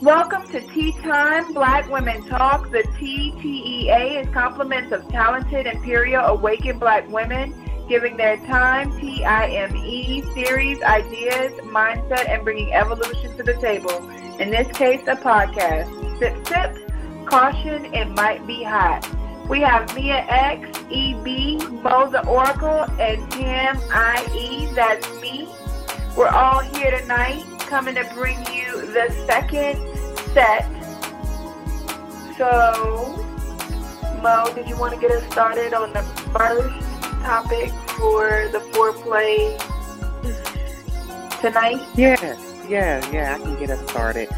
Welcome to Tea Time Black Women Talk. The TTEA is compliments of talented Imperial Awakened Black women giving their time, T-I-M-E, theories, ideas, mindset, and bringing evolution to the table. In this case, a podcast. Sip, sip, caution, it might be hot. We have Mia X, EB, Mo the Oracle, and Tam IE, that's me. We're all here tonight coming to bring you the second set. So, Mo, did you want to get us started on the first topic for the foreplay tonight? Yeah, yeah, yeah. I can get us started.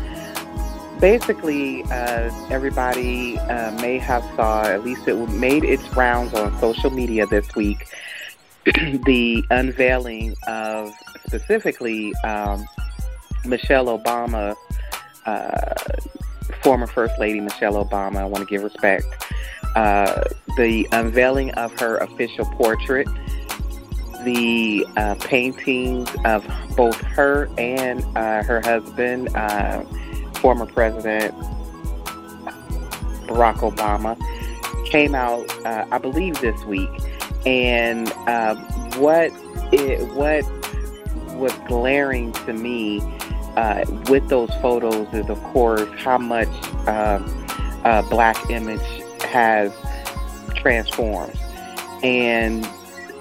Basically, uh, everybody uh, may have saw at least it made its rounds on social media this week. the unveiling of specifically um, Michelle Obama, uh, former First Lady Michelle Obama. I want to give respect. Uh, the unveiling of her official portrait, the uh, paintings of both her and uh, her husband, uh, former President Barack Obama, came out, uh, I believe, this week. And what it, what was glaring to me uh, with those photos is, of course, how much uh, uh, black image has transformed. And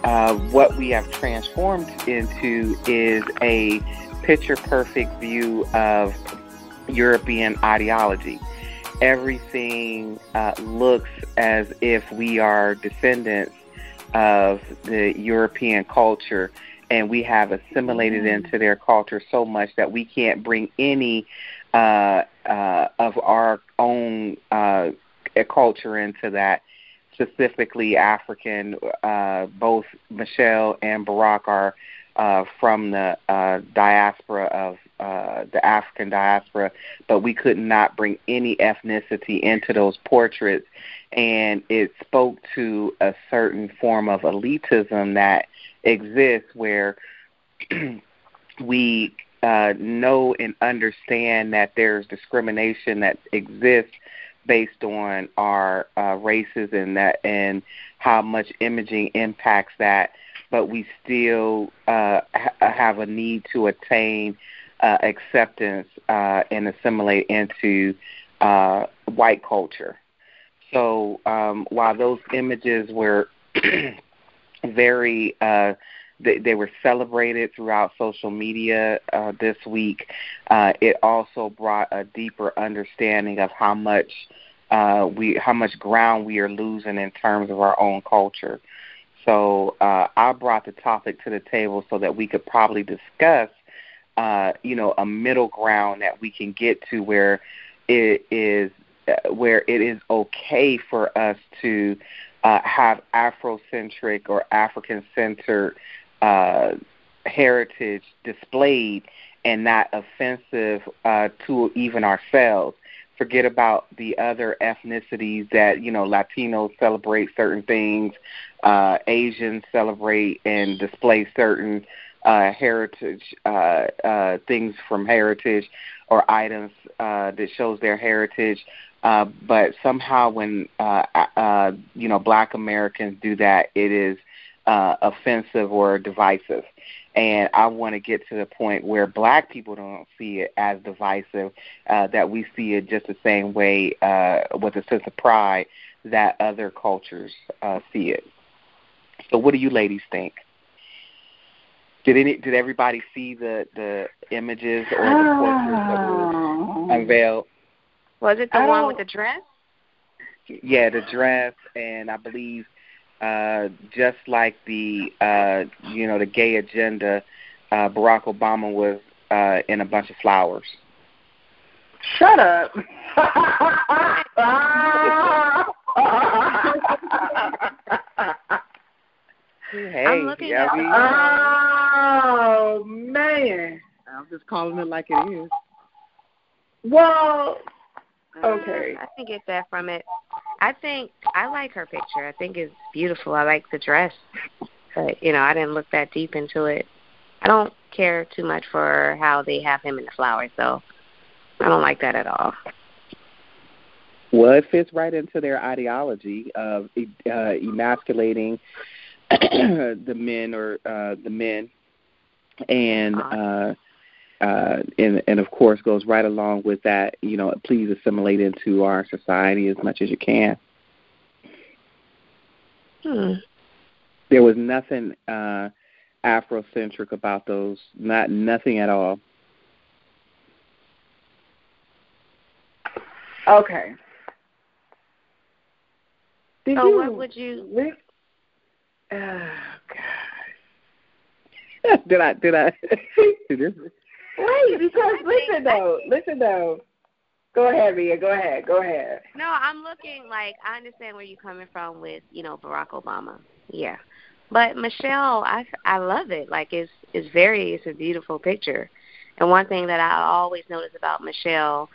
uh, what we have transformed into is a picture perfect view of European ideology. Everything uh, looks as if we are descendants of the European culture and we have assimilated into their culture so much that we can't bring any uh, uh, of our own uh, culture into that. Specifically, African. Uh, both Michelle and Barack are uh, from the uh, diaspora of uh, the African diaspora, but we could not bring any ethnicity into those portraits, and it spoke to a certain form of elitism that exists where we uh, know and understand that there's discrimination that exists based on our uh, races and that and how much imaging impacts that, but we still uh, ha- have a need to attain uh, acceptance uh, and assimilate into uh, white culture. So um, while those images were very uh, they, they were celebrated throughout social media uh, this week. Uh, it also brought a deeper understanding of how much uh, we how much ground we are losing in terms of our own culture. So uh, I brought the topic to the table so that we could probably discuss, uh, you know, a middle ground that we can get to where it is uh, where it is okay for us to uh, have Afrocentric or African centered uh, heritage displayed and not offensive uh, to even ourselves. Forget about the other ethnicities that, you know, Latinos celebrate certain things, uh, Asians celebrate and display certain uh, heritage uh, uh, things from heritage or items uh, that shows their heritage. Uh, but somehow, when uh, uh, you know Black Americans do that, it is uh, offensive or divisive. And I want to get to the point where Black people don't see it as divisive, uh, that we see it just the same way uh, with a sense of pride that other cultures uh, see it. So, what do you ladies think? Did any did everybody see the the images or the portraits that unveiled? Was it the I one with don't- the dress? Yeah, the dress, and I believe uh, just like the uh, you know the gay agenda, uh, Barack Obama was uh, in a bunch of flowers. Shut up. Hey, I'm looking yeah, at we- oh man. I'm just calling it like it is. Well, Uh, Okay. I can get that from it. I think I like her picture. I think it's beautiful. I like the dress, but you know, I didn't look that deep into it. I don't care too much for how they have him in the flowers, so I don't like that at all. Well, it fits right into their ideology of uh, emasculating the men or uh, the men, and uh, uh, and and of course goes right along with that. You know, please assimilate into our society as much as you can. Hmm. There was nothing uh, Afrocentric about those. Not nothing at all. okay. Did So you? what would you? li- Oh God. did I? Did I? did this? Wait, because listen though, listen though. Go ahead, Mia. Go ahead. Go ahead. No, I'm looking like I understand where you're coming from with you know Barack Obama. Yeah, but Michelle, I I love it. Like it's it's very it's a beautiful picture. And one thing that I always notice about Michelle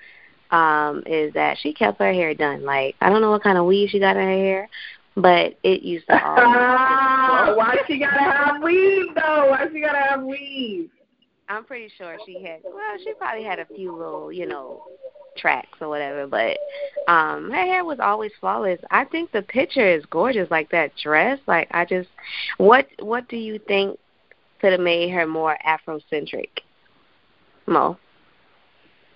um is that she kept her hair done. Like I don't know what kind of weave she got in her hair, but it used to always why she gotta have weave though? Why she gotta have weave? I'm pretty sure she had. Well, she probably had a few little, you know, tracks or whatever. But um her hair was always flawless. I think the picture is gorgeous. Like that dress. Like I just, what what do you think could have made her more Afrocentric? Mo.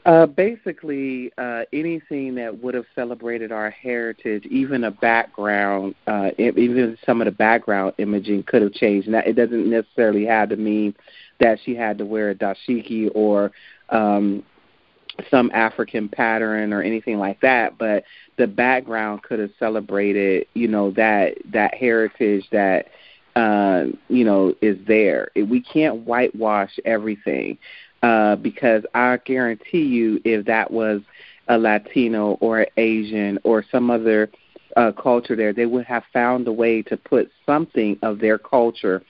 Uh, basically, uh, anything that would have celebrated our heritage, even a background, uh, even some of the background imaging could have changed. Now, it doesn't necessarily have to mean that she had to wear a dashiki or um, some African pattern or anything like that, but the background could have celebrated, you know, that that heritage that uh, you know is there. We can't whitewash everything uh, because I guarantee you, if that was a Latino or Asian or some other uh, culture there, they would have found a way to put something of their culture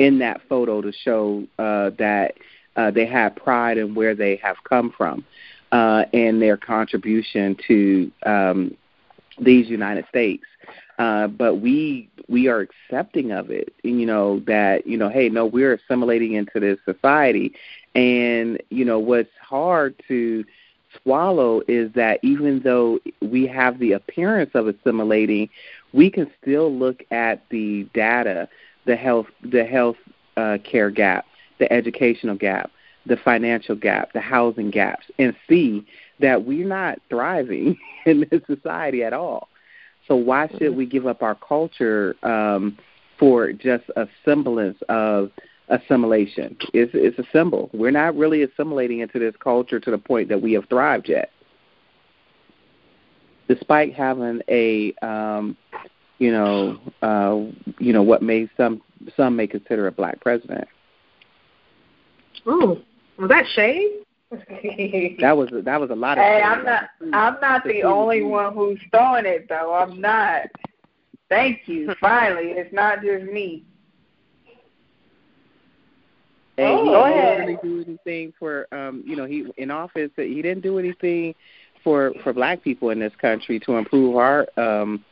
in that photo to show uh, that uh, they have pride in where they have come from uh, and their contribution to um, these United States. Uh, but we we are accepting of it. You know that you know, hey, no, we're assimilating into this society, and you know what's hard to swallow is that even though we have the appearance of assimilating, we can still look at the data, the health, the health uh, care gap, the educational gap, the financial gap, the housing gaps, and see that we're not thriving in this society at all. So why should we give up our culture um, for just a semblance of assimilation? It's, it's a symbol. We're not really assimilating into this culture to the point that we have thrived yet, despite having a um, you know uh, you know what may some some may consider a black president. Oh, was that shade? That was that was a lot of. Hey, I'm not I'm not the only one who's throwing it though. I'm not. Thank you. Finally, it's not just me. Hey, Oh, he go didn't really do anything for um you know he in office he didn't do anything for for black people in this country to improve our um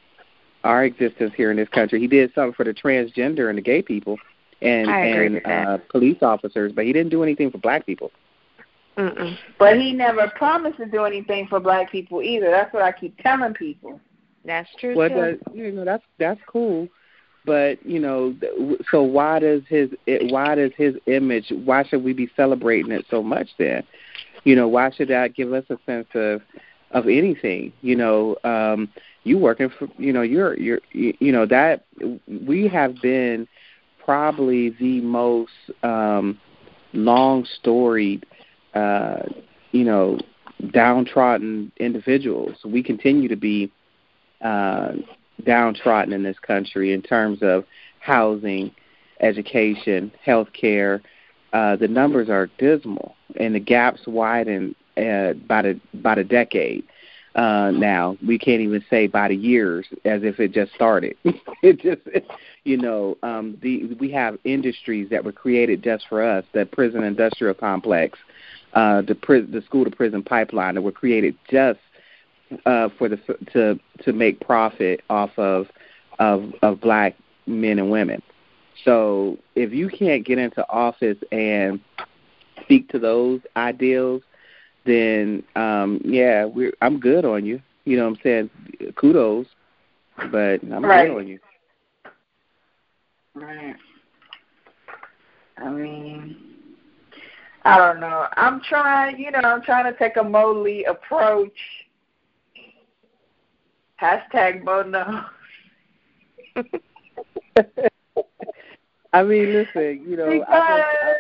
our existence here in this country. He did something for the transgender and the gay people and and uh police officers, but he didn't do anything for black people. Mm-mm. But he never promised to do anything for black people either. That's what I keep telling people. That's true Well, too. that, you know that's that's cool, but you know, th- so why does his it, why does his image? Why should we be celebrating it so much then? You know, why should that give us a sense of of anything? You know, um, you working for you know you're you're you, know that we have been probably the most um, long storied uh, you know downtrodden individuals. We continue to be uh, downtrodden in this country in terms of housing, education, health care. Uh, the numbers are dismal, and the gaps widen uh, by the by the decade. Uh, now we can't even say by the years as if it just started. it just, you know, um, the we have industries that were created just for us. The prison industrial complex uh, the pri- the school to prison pipeline that were created just uh, for the to to make profit off of of of black men and women. So if you can't get into office and speak to those ideals, then um yeah, we're I'm good on you. You know what I'm saying? Kudos. But I'm right. good on you. Right. I mean I don't know. I'm trying you know, I'm trying to take a Moly approach. Hashtag Mono. I mean, listen, you know, because... I,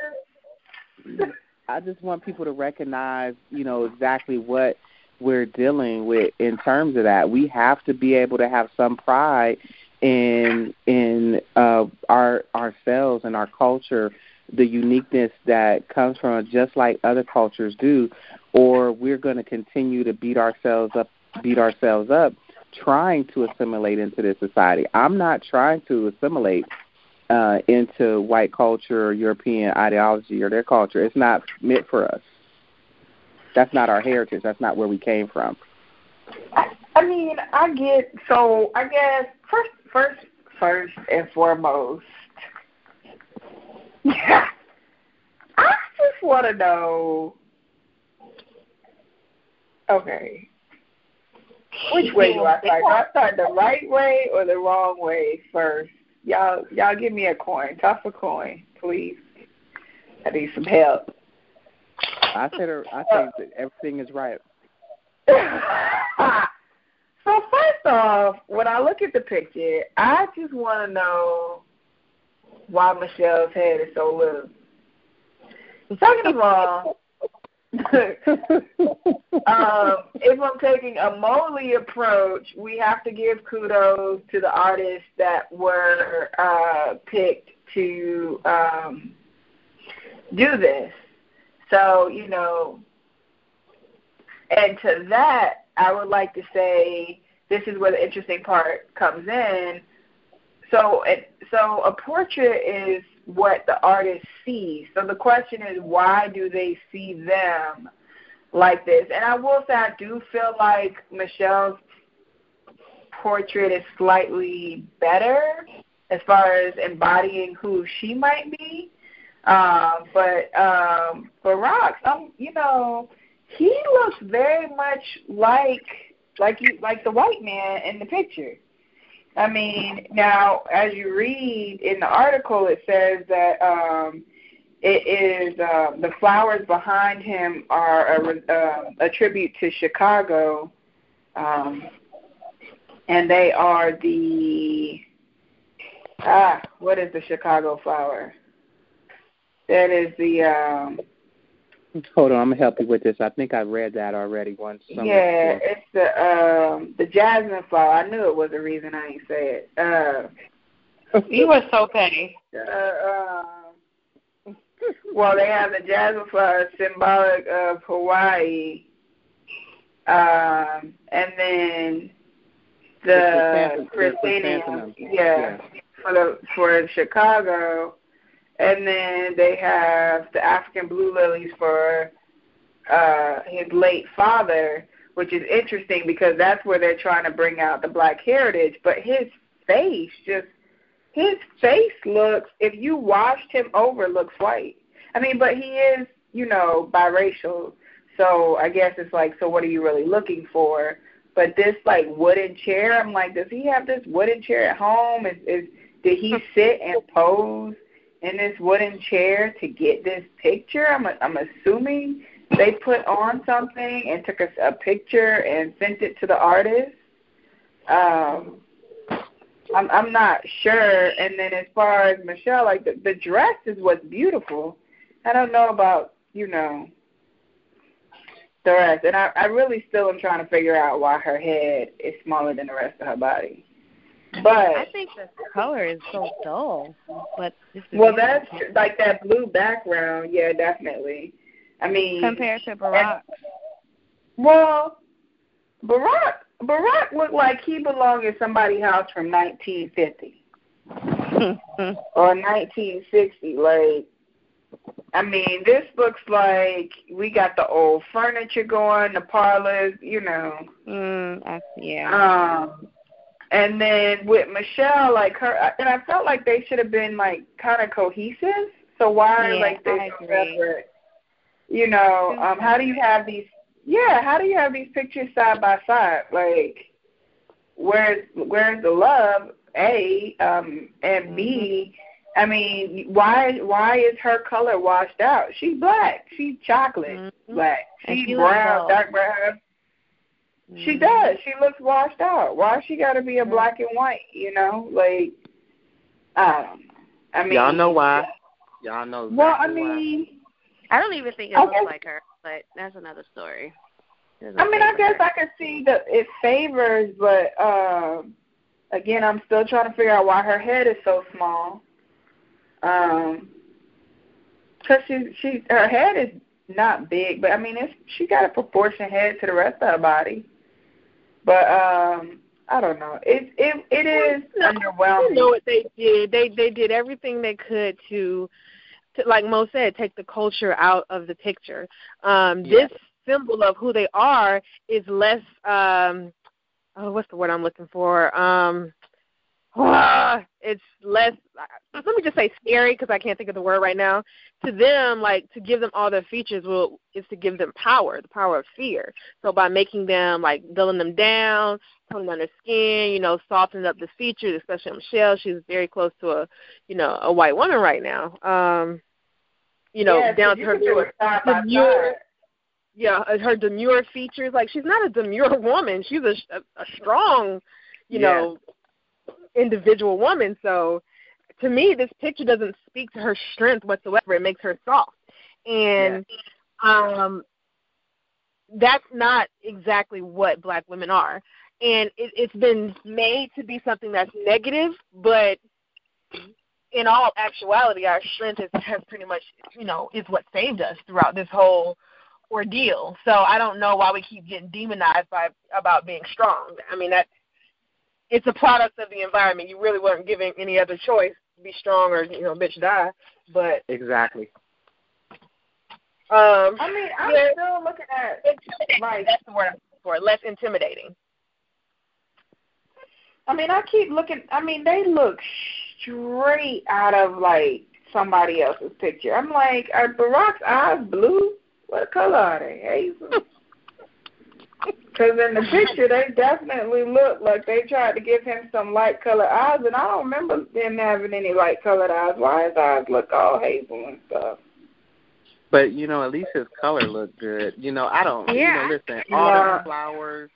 I, I just want people to recognize, you know, exactly what we're dealing with in terms of that. We have to be able to have some pride in in uh, our ourselves and our culture, the uniqueness that comes from just like other cultures do, or we're going to continue to beat ourselves up, beat ourselves up, trying to assimilate into this society. I'm not trying to assimilate uh, into white culture or European ideology or their culture. It's not meant for us. That's not our heritage. That's not where we came from. I mean, I get so. I guess first, first, first and foremost, yeah, I just want to know. Okay, which way do I start? Do I start the right way or the wrong way first? Y'all, y'all, give me a coin. Toss a coin, please. I need some help. I said, uh, I think that everything is right. so first off, when I look at the picture, I just want to know why Michelle's head is so little. Second of all, um, if I'm taking a Moly approach, we have to give kudos to the artists that were uh, picked to um, do this. So, you know, and to that, I would like to say this is where the interesting part comes in. So, so a portrait is what the artist sees. So the question is, why do they see them like this? And I will say, I do feel like Michelle's portrait is slightly better as far as embodying who she might be. Um, but um, Barack, um, you know, he looks very much like like you like the white man in the picture. I mean, now as you read in the article, it says that um, it is uh, the flowers behind him are a, uh, a tribute to Chicago, um, and they are the ah, what is the Chicago flower? That is the um, Hold on, I'm gonna help you with this. I think I read that already once. Yeah, before. it's the um the jasmine flower. I knew it was the reason I ain't say it. Uh, you were so petty. Uh, um, well, they have the jasmine flower symbolic of Hawaii, um, and then the chrysanthemum, yeah, yeah, for the for Chicago and then they have the African blue lilies for uh, his late father, which is interesting because that's where they're trying to bring out the black heritage. But his face just his face looks if you washed him over looks white. I mean, but he is, you know, biracial. So I guess it's like, so what are you really looking for? But this like wooden chair, I'm like, does he have this wooden chair at home? Is is did he sit and pose in this wooden chair to get this picture. I'm I'm assuming they put on something and took a, a picture and sent it to the artist. Um, I'm I'm not sure. And then as far as Michelle, like the, the dress is what's beautiful. I don't know about you know the rest, and I I really still am trying to figure out why her head is smaller than the rest of her body. But I think the color is so dull. But well, that's like that blue background. Yeah, definitely. I mean, compared to Barack. well, Barack Barack looked like he belonged in somebody's house from 1950 or 1960. Like I mean, this looks like we got the old furniture going, the parlors, you know. Mm, I, yeah. Um, and then with Michelle, like her, and I felt like they should have been like kind of cohesive. So why Yeah, like they so separate? You know, um, how do you have these? Yeah, how do you have these pictures side by side? Like, where's where's the love? A, um, and B. I mean, why why is her color washed out? She's black. She's chocolate Mhm. black. She's she brown, dark brown. She Mhm. does. She looks washed out. Why she got to be a black and white? You know, like I don't know. I mean, Y'all know why? Y'all know. Well, I exactly why. mean, I don't even think it I looks guess- like her, but that's another story. Doesn't I mean, I guess her. I could see that it favors, but um, again, I'm still trying to figure out why her head is so small. Um, cause she she her head is not big, but I mean, it's she got a proportionate head to the rest of her body. But um, I don't know. It it it is No, underwhelming. You know what they did? They they did everything they could to, to like Mo said, take the culture out of the picture. Um, Yeah. This symbol of who they are is less. Um, oh, what's the word I'm looking for? Um, ah, it's less. Let me just say scary because I can't think of the word right now. To them, like to give them all their features will is to give them power, the power of fear. So by making them like dulling them down, toning down their skin, you know, softening up the features, especially Michelle. She's very close to a, you know, a white woman right now. Um, you know, Yeah, down to her do it side by demure, yeah, uh, her demure features. Like she's not a demure woman. She's a, a, a strong, you Yeah. know, individual woman. So to me, this picture doesn't speak to her strength whatsoever. It makes her soft, and um, that's not exactly what black women are. And it, it's been made to be something that's negative, but in all actuality, our strength is, has pretty much, you know, is what saved us throughout this whole ordeal. So I don't know why we keep getting demonized by about being strong. I mean that it's a product of the environment. You really weren't given any other choice be strong or you know, bitch die. But Exactly. um, I mean, I'm Yeah. still looking at intimidating. Right. That's the word I'm looking for. Less intimidating. I mean, I keep looking. I mean, they look straight out of like somebody else's picture. I'm like, are Barack's eyes blue? What color are they? Hazel. Because in the picture, they definitely look like they tried to give him some light colored eyes, and I don't remember them having any light colored eyes. Why his eyes look all hazel and stuff? But you know, at least his color looked good. You know, I don't. Yeah. You know, listen, all Yeah. the flowers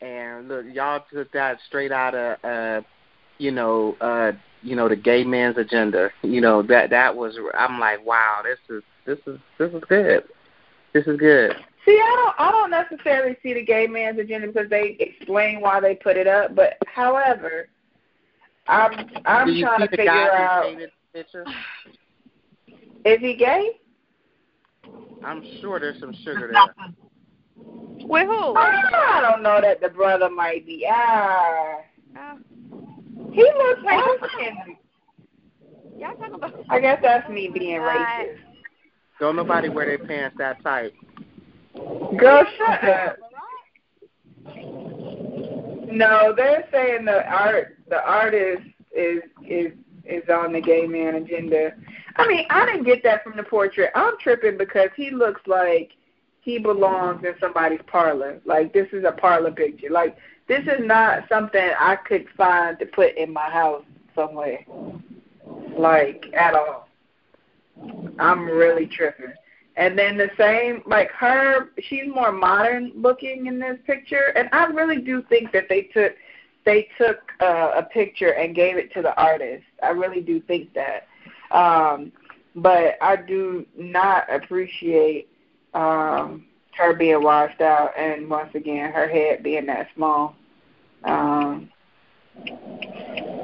and look, y'all took that straight out of, uh, you know, uh, you know, the gay man's agenda. You know that that was. I'm like, wow, this is this is this is good. This is good. See, I don't, I don't necessarily see the gay man's agenda because they explain why they put it up. But however, I'm I'm Do you trying see to the figure guy out who painted the picture? is he gay? I'm sure there's some sugar there. With who? I don't know that the brother might be. Ah, Oh, he looks African. y'all talking about? I guess that's me being racist. Don't nobody wear their pants that tight. Girl, shut up. No, they're saying the art, the artist is is is on the gay man agenda. I mean, I didn't get that from the portrait. I'm tripping because he looks like he belongs in somebody's parlor. Like this is a parlor picture. Like this is not something I could find to put in my house somewhere. Like at all. I'm really tripping. And then the same, like her, she's more modern looking in this picture, and I really do think that they took they took uh, a picture and gave it to the artist. I really do think that, um, but I do not appreciate um, her being washed out, and once again, her head being that small. Um,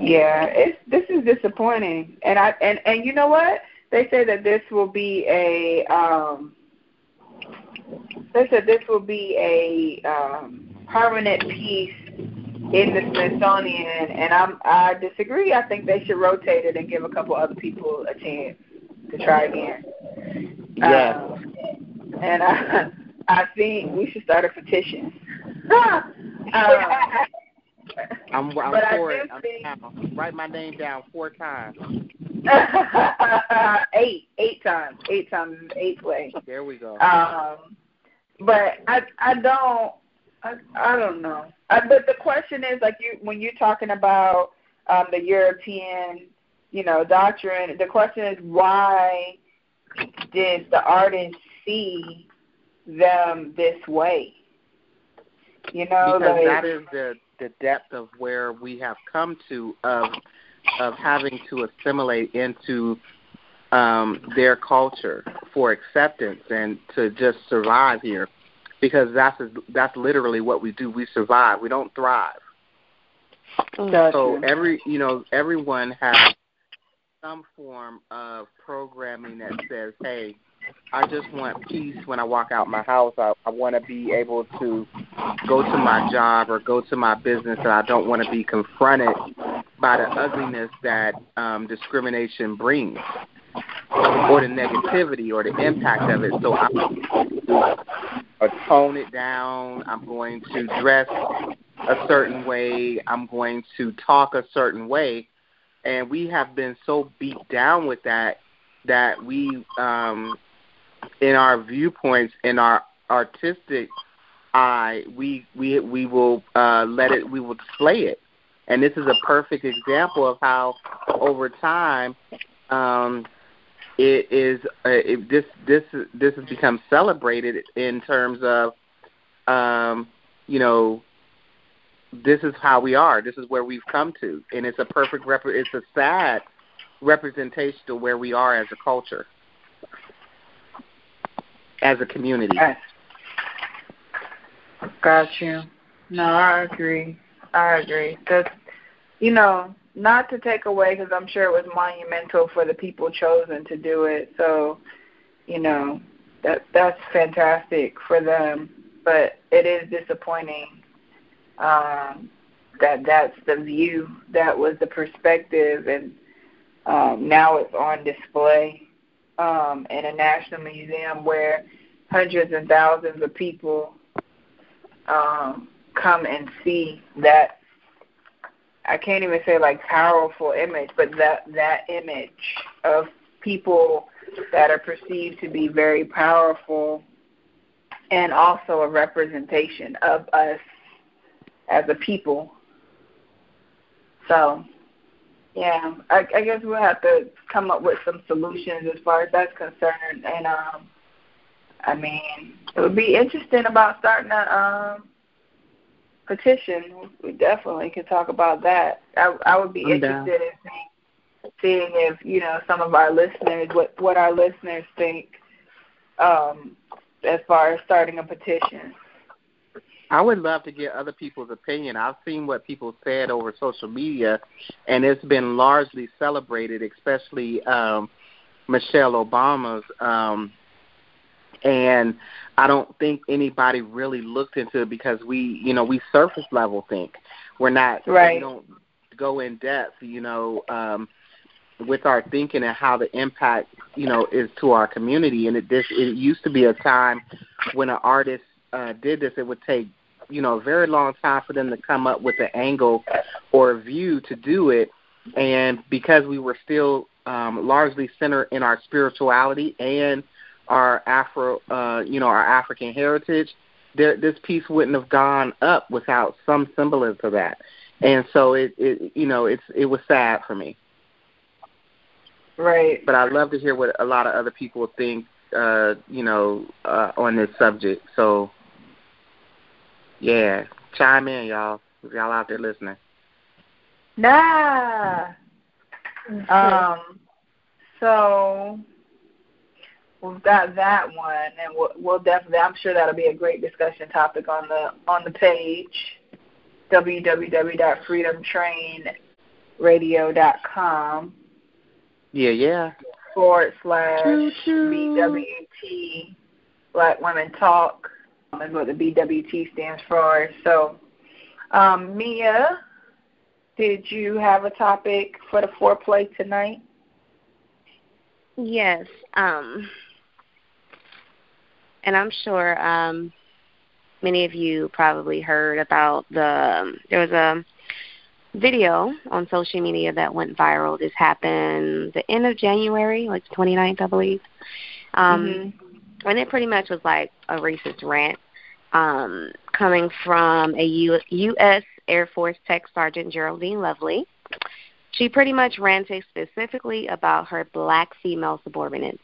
yeah, it's this is disappointing, and I and and you know what? They say that this will be a um they said this will be a um permanent piece in the Smithsonian and I'm I disagree. I think they should rotate it and give a couple other people a chance. to try again. Yes. Um, and I, I think we should start a petition. um, I'm, I'm for it. I'm think- down. Write my name down four times. eight, eight times, eight times, eighth way. There we go. Um, but I, I don't, I, I don't know. Uh, but the question is, like you, when you're talking about um, the European, you know, doctrine, the question is why did the artist see them this way? You know, because like that is the the depth of where we have come to of of having to assimilate into um their culture for acceptance and to just survive here because that's that's literally what we do we survive we don't thrive Gotcha. so every you know everyone has some form of programming that says hey I just want peace when I walk out my house. I, I want to be able to go to my job or go to my business, and I don't want to be confronted by the ugliness that um, discrimination brings, or the negativity or the impact of it. So I'm going to tone it down. I'm going to dress a certain way. I'm going to talk a certain way, and we have been so beat down with that that we um in our viewpoints in our artistic eye we we we will uh let it we will display it and this is a perfect example of how over time um it is uh, it, this this this has become celebrated in terms of um you know this is how we are this is where we've come to and it's a perfect rep it's a sad representation of where we are as a culture as a community. Got you. No, I agree. I agree. That's, you know, not to take away because I'm sure it was monumental for the people chosen to do it. So, you know, that that's fantastic for them. But it is disappointing um, that that's the view, that was the perspective, and um, now it's on display um, in a national museum where hundreds and thousands of people um, come and see that. I can't even say like powerful image, but that that image of people that are perceived to be very powerful, and also a representation of us as a people. So yeah, I, I guess we'll have to come up with some solutions as far as that's concerned. And um, I mean, it would be interesting about starting a um, petition. We definitely could talk about that. I, I would be I'm down. interested in seeing, seeing if you know some of our listeners what what our listeners think um, as far as starting a petition. I would love to get other people's opinion. I've seen what people said over social media, and it's been largely celebrated, especially um, Michelle Obama's. Um, and I don't think anybody really looked into it because we, you know, we surface level think. We're not, Right. we don't go in depth, you know, um, with our thinking and how the impact, you know, is to our community. And it this it used to be a time when an artist uh, did this, it would take you know a very long time for them to come up with an angle or a view to do it. And because we were still um, largely centered in our spirituality and our Afro, uh, you know, our African heritage, there, this piece wouldn't have gone up without some semblance of that. And so it, it, you know, it's it was sad for me. Right. But I'd love to hear what a lot of other people think, uh, you know, uh, on this subject. So, yeah, chime in, y'all. If y'all out there listening. Nah. Um. So we've got that one, and we'll, we'll definitely. I'm sure that'll be a great discussion topic on the on the page www.freedomtrainradio.com Yeah, yeah. forward slash Choo-choo. BWT Black Women Talk is what the BWT stands for. So, um, Mia, did you have a topic for the foreplay tonight? Yes. Um and I'm sure um many of you probably heard about the um, there was a video on social media that went viral. This happened the end of January, like the 29th, I believe. Um, mm-hmm. And it pretty much was like a racist rant um, coming from a U- U.S. Air Force Tech Sergeant Geraldine Lovely. She pretty much ranted specifically about her black female subordinates,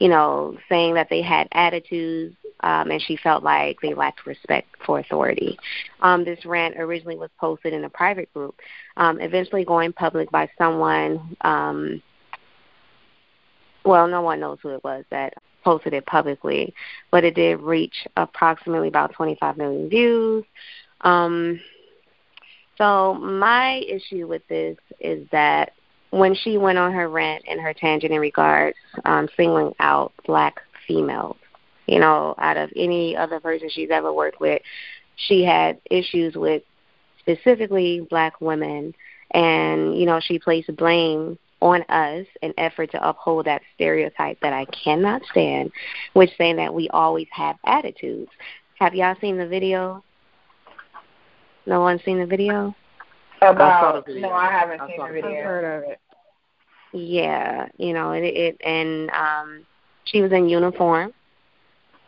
you know, saying that they had attitudes um, and she felt like they lacked respect for authority. Um, this rant originally was posted in a private group, um, eventually going public by someone. Um, well, no one knows who it was that posted it publicly, but it did reach approximately about 25 million views. Um, so my issue with this is that when she went on her rant and her tangent in regards um, singling out black females, you know, out of any other person she's ever worked with, she had issues with specifically black women and, you know, she placed blame on us in effort to uphold that stereotype that I cannot stand, which saying that we always have attitudes. Have y'all seen the video? No one seen the video? About no, I haven't I seen the video. I've heard of it. Yeah, you know, it, it and um she was in uniform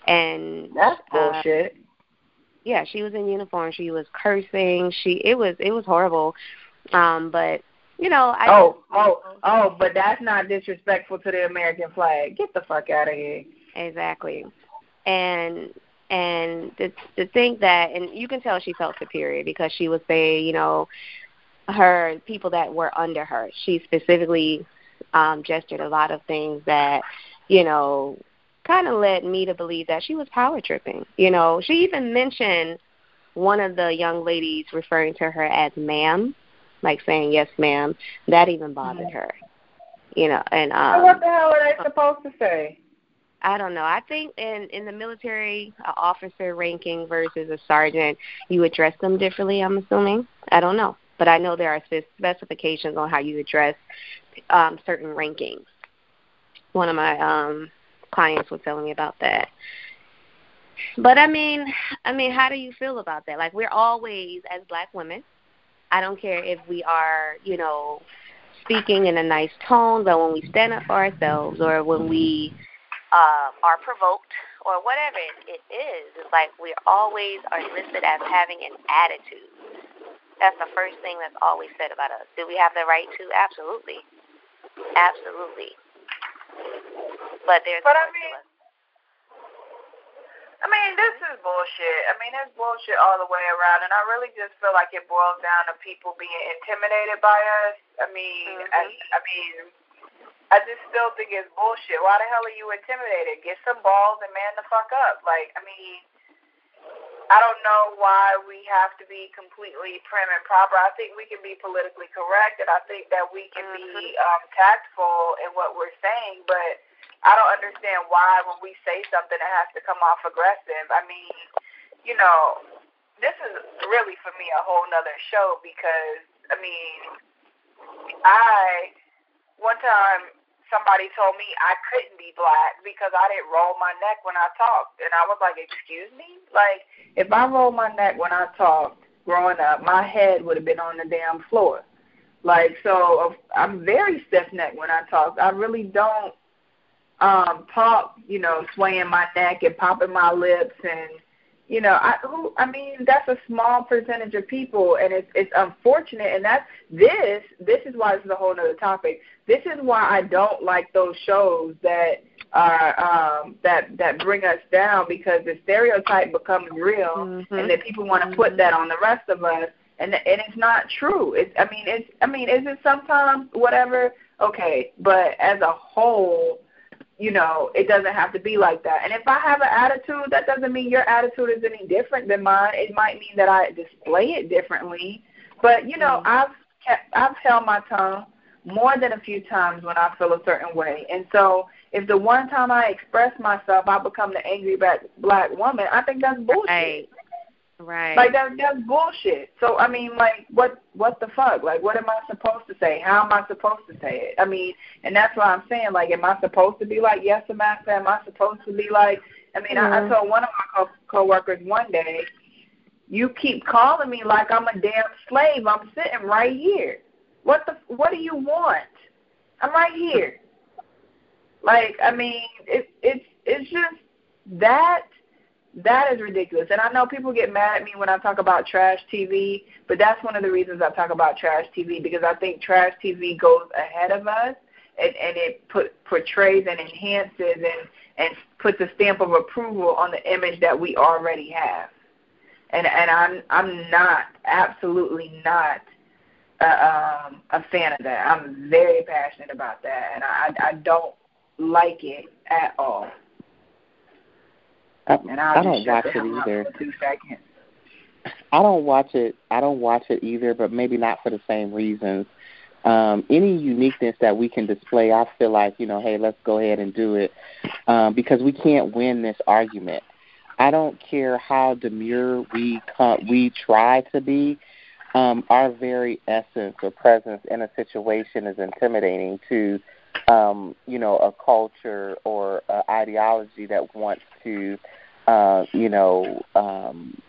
and that's uh, bullshit. Uh, yeah, she was in uniform. She was cursing. She it was it was horrible. Um, but you know, I oh oh oh, but that's not disrespectful to the American flag. Get the fuck out of here. Exactly, and and to to think that, and you can tell she felt superior because she would say, you know, her people that were under her. She specifically um, gestured a lot of things that, you know, kind of led me to believe that she was power tripping. You know, she even mentioned one of the young ladies referring to her as ma'am, like saying yes ma'am. That even bothered mm-hmm. her. You know, and um what the hell are they supposed to say? I don't know. I think in in the military, a officer ranking versus a sergeant, you address them differently. I'm assuming. I don't know, but I know there are specifications on how you address um, certain rankings. One of my um, clients was telling me about that. But I mean, I mean, how do you feel about that? Like we're always as black women. I don't care if we are, you know, speaking in a nice tone, but when we stand up for ourselves or when we uh, are provoked or whatever it, it is, it's like we always are listed as having an attitude. That's the first thing that's always said about us. Do we have the right to? Absolutely. Absolutely. But there's but I mean, I mean, this is bullshit. I mean, it's bullshit all the way around, and I really just feel like it boils down to people being intimidated by us. I mean, mm-hmm. I, I mean, I just still think it's bullshit. Why the hell are you intimidated? Get some balls and man the fuck up. Like, I mean, I don't know why we have to be completely prim and proper. I think we can be politically correct, and I think that we can mm-hmm. be um, tactful in what we're saying, but I don't understand why when we say something it has to come off aggressive. I mean, you know, this is really for me a whole nother show because I mean, I one time somebody told me I couldn't be black because I didn't roll my neck when I talked, and I was like, "Excuse me?" Like, if I rolled my neck when I talked growing up, my head would have been on the damn floor. Like, so I'm very stiff necked when I talk. I really don't um talk, you know, swaying my neck and popping my lips and you know, I who I mean that's a small percentage of people and it's it's unfortunate and that's this this is why this is a whole other topic. This is why I don't like those shows that are um that that bring us down because the stereotype becomes real mm-hmm. and that people want to put that on the rest of us and and it's not true. It's I mean it's I mean is it sometimes whatever okay, but as a whole you know, it doesn't have to be like that. And if I have an attitude, that doesn't mean your attitude is any different than mine. It might mean that I display it differently. But you know, mm-hmm. I've kept, I've held my tongue more than a few times when I feel a certain way. And so, if the one time I express myself, I become the angry black black woman, I think that's bullshit. Right. Right. Like that that's bullshit. So I mean, like what what the fuck? Like what am I supposed to say? How am I supposed to say it? I mean, and that's why I'm saying like, am I supposed to be like yes, Samantha? Am I supposed to be like? I mean, I, I mm-hmm. told one of my co- coworkers one day, you keep calling me like I'm a damn slave. I'm sitting right here. What the? What do you want? I'm right here. Like I mean, it, it's it's just that that is ridiculous. And I know people get mad at me when I talk about trash TV, but that's one of the reasons I talk about trash TV because I think trash TV goes ahead of us and, and it put, portrays and enhances and, and puts a stamp of approval on the image that we already have. And and I'm I'm not absolutely not uh, um, a fan of that. I'm very passionate about that, and I I don't like it at all. I, And I'll I don't watch it either. two seconds. I don't watch it. I don't watch it either, but maybe not for the same reasons. Um, any uniqueness that we can display, I feel like you know, hey, let's go ahead and do it um, because we can't win this argument. I don't care how demure we come, we try to be. Um, our very essence or presence in a situation is intimidating to, um, you know, a culture or a ideology that wants to, uh, you know, um,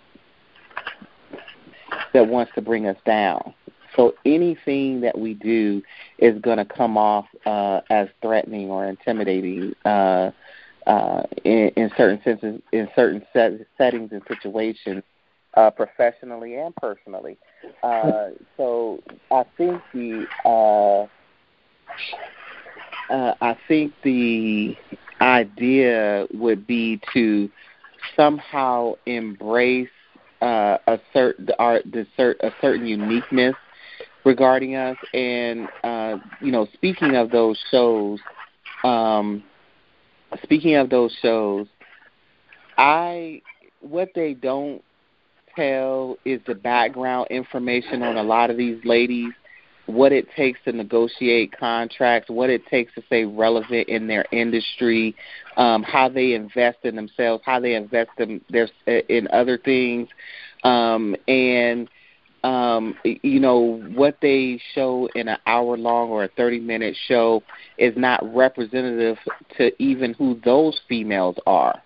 that wants to bring us down. So anything that we do is going to come off uh, as threatening or intimidating uh, uh, in, in certain senses, in certain set, settings and situations, uh, professionally and personally. Uh, so I think the uh, uh, I think the idea would be to somehow embrace uh, a certain our the cert, a certain uniqueness regarding us, and uh, you know, speaking of those shows, um, speaking of those shows, I what they don't tell is the background information on a lot of these ladies, what it takes to negotiate contracts, what it takes to stay relevant in their industry, um, how they invest in themselves, how they invest in their in other things, um, and um, you know what they show in an hour long or a thirty minute show is not representative to even who those females are.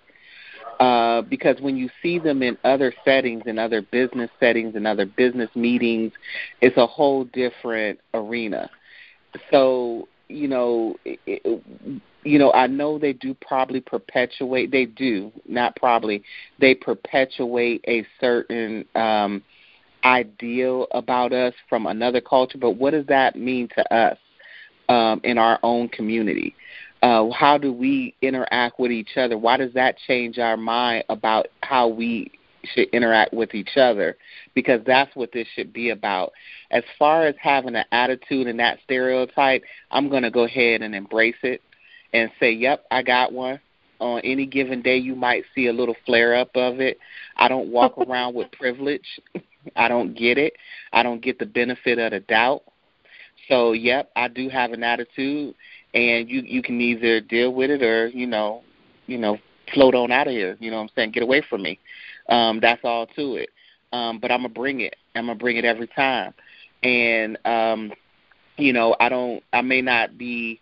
Uh, because when you see them in other settings, in other business settings, in other business meetings, it's a whole different arena. So you know, it, you know, I know they do probably perpetuate. They do not probably. They perpetuate a certain um, ideal about us from another culture. But what does that mean to us um, in our own community? Uh, how do we interact with each other? Why does that change our mind about how we should interact with each other? Because that's what this should be about. As far as having an attitude and that stereotype, I'm going to go ahead and embrace it and say, yep, I got one. On any given day, you might see a little flare up of it. I don't walk around with privilege. I don't get it. I don't get the benefit of the doubt. So, yep, I do have an attitude, and you you can either deal with it or you know, you know, float on out of here. You know what I'm saying? Get away from me. Um, that's all to it. Um, but I'm gonna bring it. I'm gonna bring it every time. And um, you know, I don't. I may not be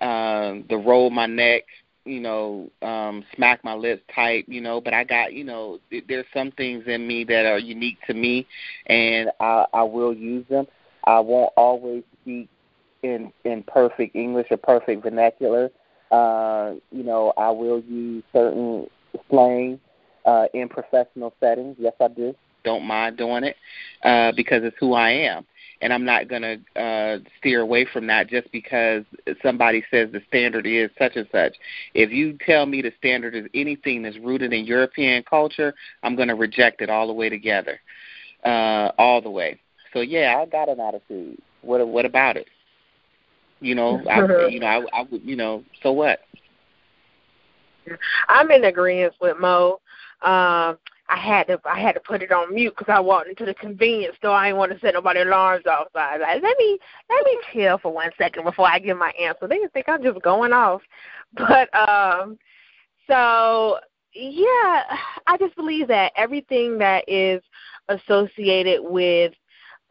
um, the roll my neck, you know, um, smack my lips type you know, but I got, you know, th- there's some things in me that are unique to me, and I, I will use them. I won't always speak in in perfect English or perfect vernacular. Uh, you know, I will use certain slang uh, in professional settings. Yes, I do. Don't mind doing it uh, because it's who I am and I'm not going to uh, steer away from that just because somebody says the standard is such and such. If you tell me the standard is anything that's rooted in European culture, I'm going to reject it all the way together, uh, all the way. So yeah, I got an attitude. What what about it? You know, I, you know, I, I would, you know, so what? I'm in agreement with Mo. Um, I had to I had to put it on mute because I walked into the convenience store. I didn't want to set nobody alarms off. So I was like, let me let me chill for one second before I give my answer. They think I'm just going off, but um, so yeah, I just believe that everything that is associated with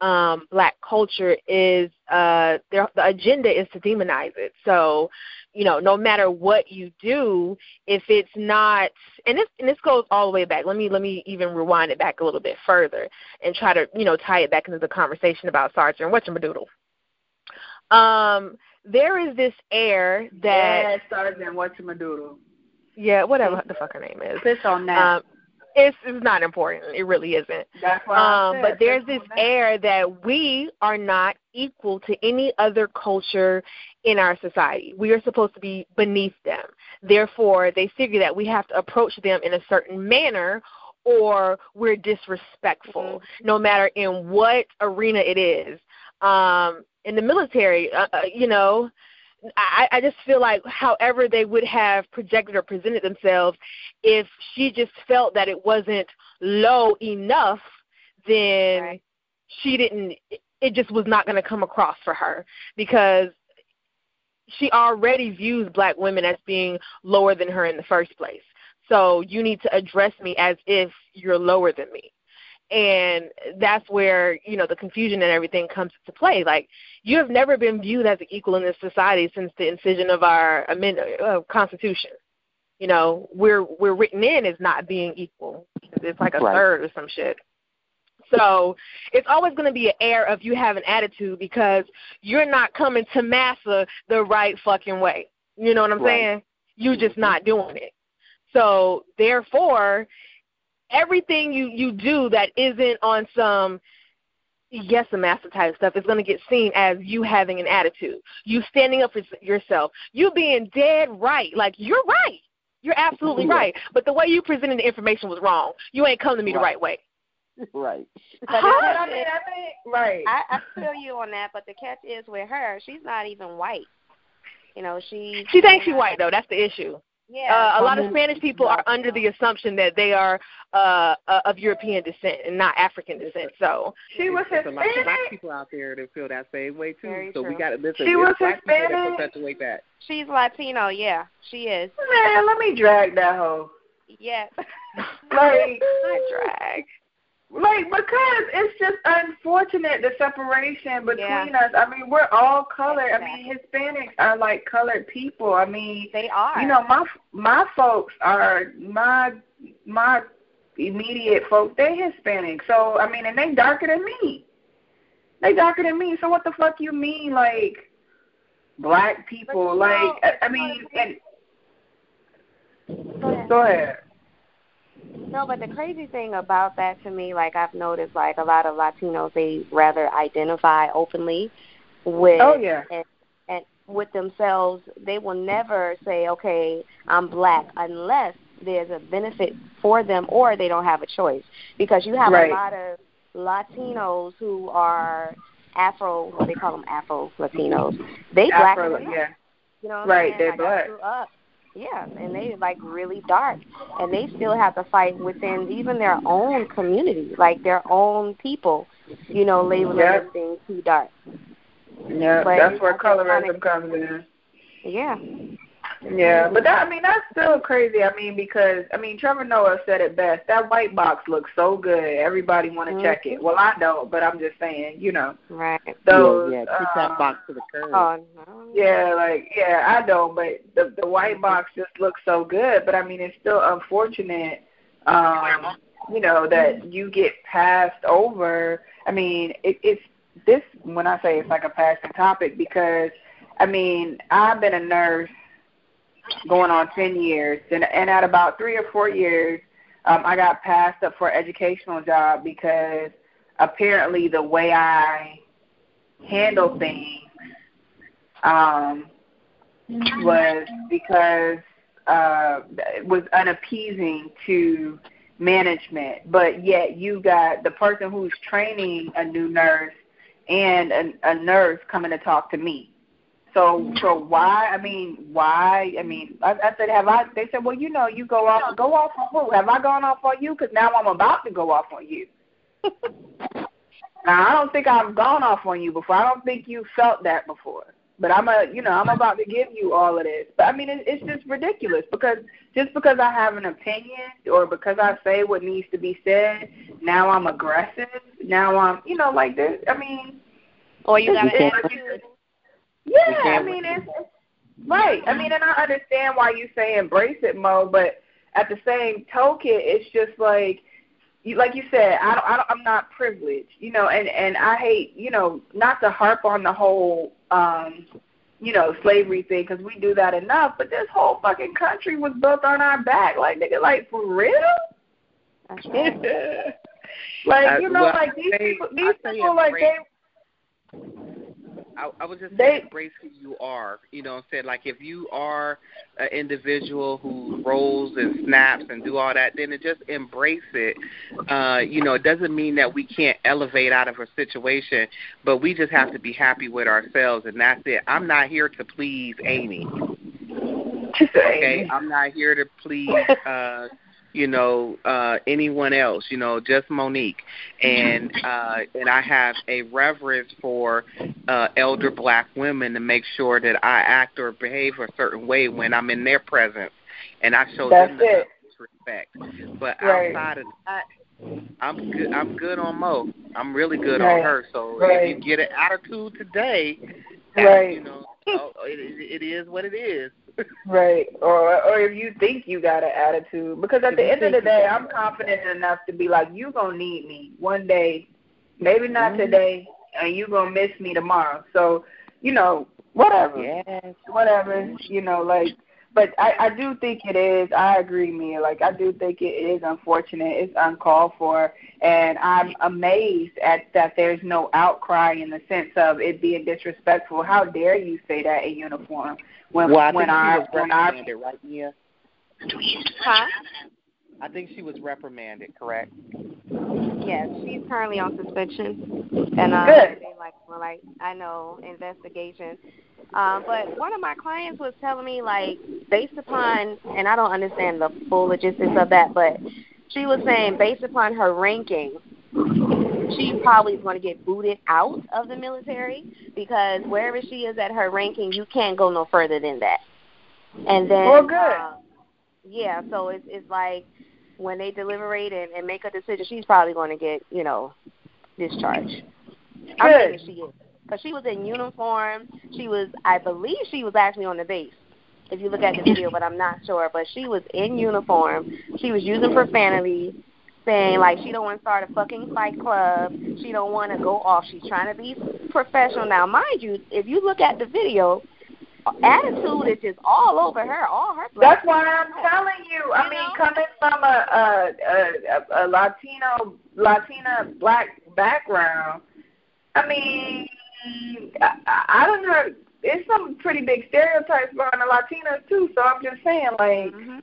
um, black culture is uh, their, the agenda is to demonize it. So, you know, no matter what you do, if it's not, and this and this goes all the way back. Let me let me even rewind it back a little bit further and try to you know tie it back into the conversation about Sergeant Whatchamadoodle. Um, there is this air that yeah, Sergeant Whatchamadoodle. Yeah, whatever the fuck her name is. Piss on that. Um, it's it's not important. It really isn't. That's why um, but there's this air that we are not equal to any other culture in our society. We are supposed to be beneath them. Therefore, they figure that we have to approach them in a certain manner or we're disrespectful, Mm-hmm. no matter in what arena it is. Um, in the military, uh, uh, you know, I, I just feel like however they would have projected or presented themselves, if she just felt that it wasn't low enough, then Right. she didn't. It just was not going to come across for her because she already views black women as being lower than her in the first place. So you need to address me as if you're lower than me. And that's where, you know, the confusion and everything comes into play. Like, you have never been viewed as an equal in this society since the incision of our amend- uh, Constitution. You know, we're we're written in as not being equal. It's like a Right. third or some shit. So it's always going to be an air of you have an attitude because you're not coming to massa the right fucking way. You know what I'm Right. saying? You're just not doing it. So therefore, everything you you do that isn't on some yes a master type stuff is going to get seen as you having an attitude. You standing up for yourself. You being dead right. Like you're right. You're absolutely Yeah. right. But the way you presented the information was wrong. You ain't come to me the Right. right way. Right. But the Huh? catch I mean, I mean, right. I, I feel you on that, but the catch is with her, she's not even white. You know, she She thinks she's white though. That's the issue. Yeah. Uh, a lot of Spanish people are under the assumption that they are uh, uh, of European descent and not African descent. So she was There's a lot of black people out there that feel that same way too. Very so we got to listen. She There's was black people that Hispanic. perpetuate that. she's Latino, yeah. She is. Man, let me drag that hoe. Yeah. Like, Not drag. Like because it's just unfortunate the separation between Yeah. us. I mean, we're all colored. I mean, Hispanics are like colored people. I mean, They are. you know, my my folks are my my immediate folks. They Hispanic, so I mean, and they darker than me. They darker than me. So what the fuck you mean, like black people? But like, know, I, I mean, and Go ahead. go ahead. No, but the crazy thing about that to me, like I've noticed, like a lot of Latinos, they rather identify openly with Oh yeah. and, and with themselves. They will never say, "Okay, I'm black," unless there's a benefit for them or they don't have a choice. Because you have Right. a lot of Latinos who are Afro, what they call them Afro Latinos. They black Afro, as yeah. You know what Right, they're like, black. I grew up. Yeah, and they like really dark, and they still have to fight within even their own community, like their own people. You know, labeling Yep. being too dark. Yeah, that's where colorism comes in. Yeah. Yeah, but that I mean that's still crazy. I mean because I mean Trevor Noah said it best. That white box looks so good. Everybody want to check it. Well, I don't, but I'm just saying, you know, Right. those. yeah, yeah, kick um, that box to the curb. Oh no. Yeah, like yeah, I don't, but the the white box just looks so good. But I mean, it's still unfortunate, um, you know, that you get passed over. I mean, it, it's this when I say it's like a passing topic because I mean I've been a nurse going on ten years, and and at about three or four years, um, I got passed up for an educational job because apparently the way I handle things um, was because uh, was unappeasing to management. But yet you got the person who's training a new nurse and a, a nurse coming to talk to me. So so why? I mean, why? I mean, I, I said, have I? They said, well, you know, you go off, go off on who? Have I gone off on you? Because now I'm about to go off on you. now I don't think I've gone off on you before. I don't think you felt that before. But I'm a, you know, I'm about to give you all of this. But I mean, it, it's just ridiculous because just because I have an opinion or because I say what needs to be said now I'm aggressive. Now I'm, you know, like this. I mean, or you got it's- an attitude. Yeah, I mean it's right. I mean, and I understand why you say embrace it, Mo, but at the same token, it's just like you like you said, I don't, I don't I'm not privileged, you know, and and I hate, you know, not to harp on the whole um you know, slavery thing because we do that enough, but this whole fucking country was built on our back. Like nigga, like for real? That's right. like you know, well, like these I people, these people, like they embrace- I, I would just They- say embrace who you are. You know what I'm saying? Like if you are an individual who rolls and snaps and do all that, then it just embrace it. Uh, you know, it doesn't mean that we can't elevate out of a situation, but we just have to be happy with ourselves and that's it. I'm not here to please Amy. Okay? I'm not here to please uh you know, uh anyone else, you know, just Monique. And uh and I have a reverence for uh elder black women to make sure that I act or behave a certain way when I'm in their presence and I show That's them the respect. But Right. outside of that I'm good I'm good on Mo. I'm really good Right. on her. So Right. if you get an attitude today, Right. you know, oh, it, it is what it is. Right. Or or if you think you got an attitude. Because at If the end of the day I'm confident enough to be like, You gonna need me one day. Maybe not Mhm. today and you gonna miss me tomorrow. So, you know, whatever. Yes. Whatever. You know, like but I, I do think it is. I agree, Mia. Like I do think it is unfortunate. It's uncalled for, and I'm amazed at that. There's no outcry in the sense of it being disrespectful. How dare you say that in uniform when Well, I when think I she was when I right, Mia? Huh? I think she was reprimanded, correct? Yes, she's currently on suspension, and uh, Good. like, well, like I know investigation. Um, but one of my clients was telling me, like, based upon, and I don't understand the full logistics of that, but she was saying, based upon her ranking, she probably is going to get booted out of the military because wherever she is at her ranking, you can't go no further than that. And then, Well, good. uh, yeah, so it's it's like when they deliberate and, and make a decision, she's probably going to get, you know, discharged. I'm Good. thinking she is. Because she was in uniform. She was, I believe she was actually on the base, if you look at the video, but I'm not sure. But she was in uniform. She was using profanity, saying, like, she don't want to start a fucking fight club. She don't want to go off. She's trying to be professional. Now, mind you, if you look at the video, attitude is just all over her, all her That's why I'm telling you. I You mean, know? coming from a a, a a Latino Latina black background, I mean, I, I don't know. There's some pretty big stereotypes behind the Latinas too. So I'm just saying, like, hmm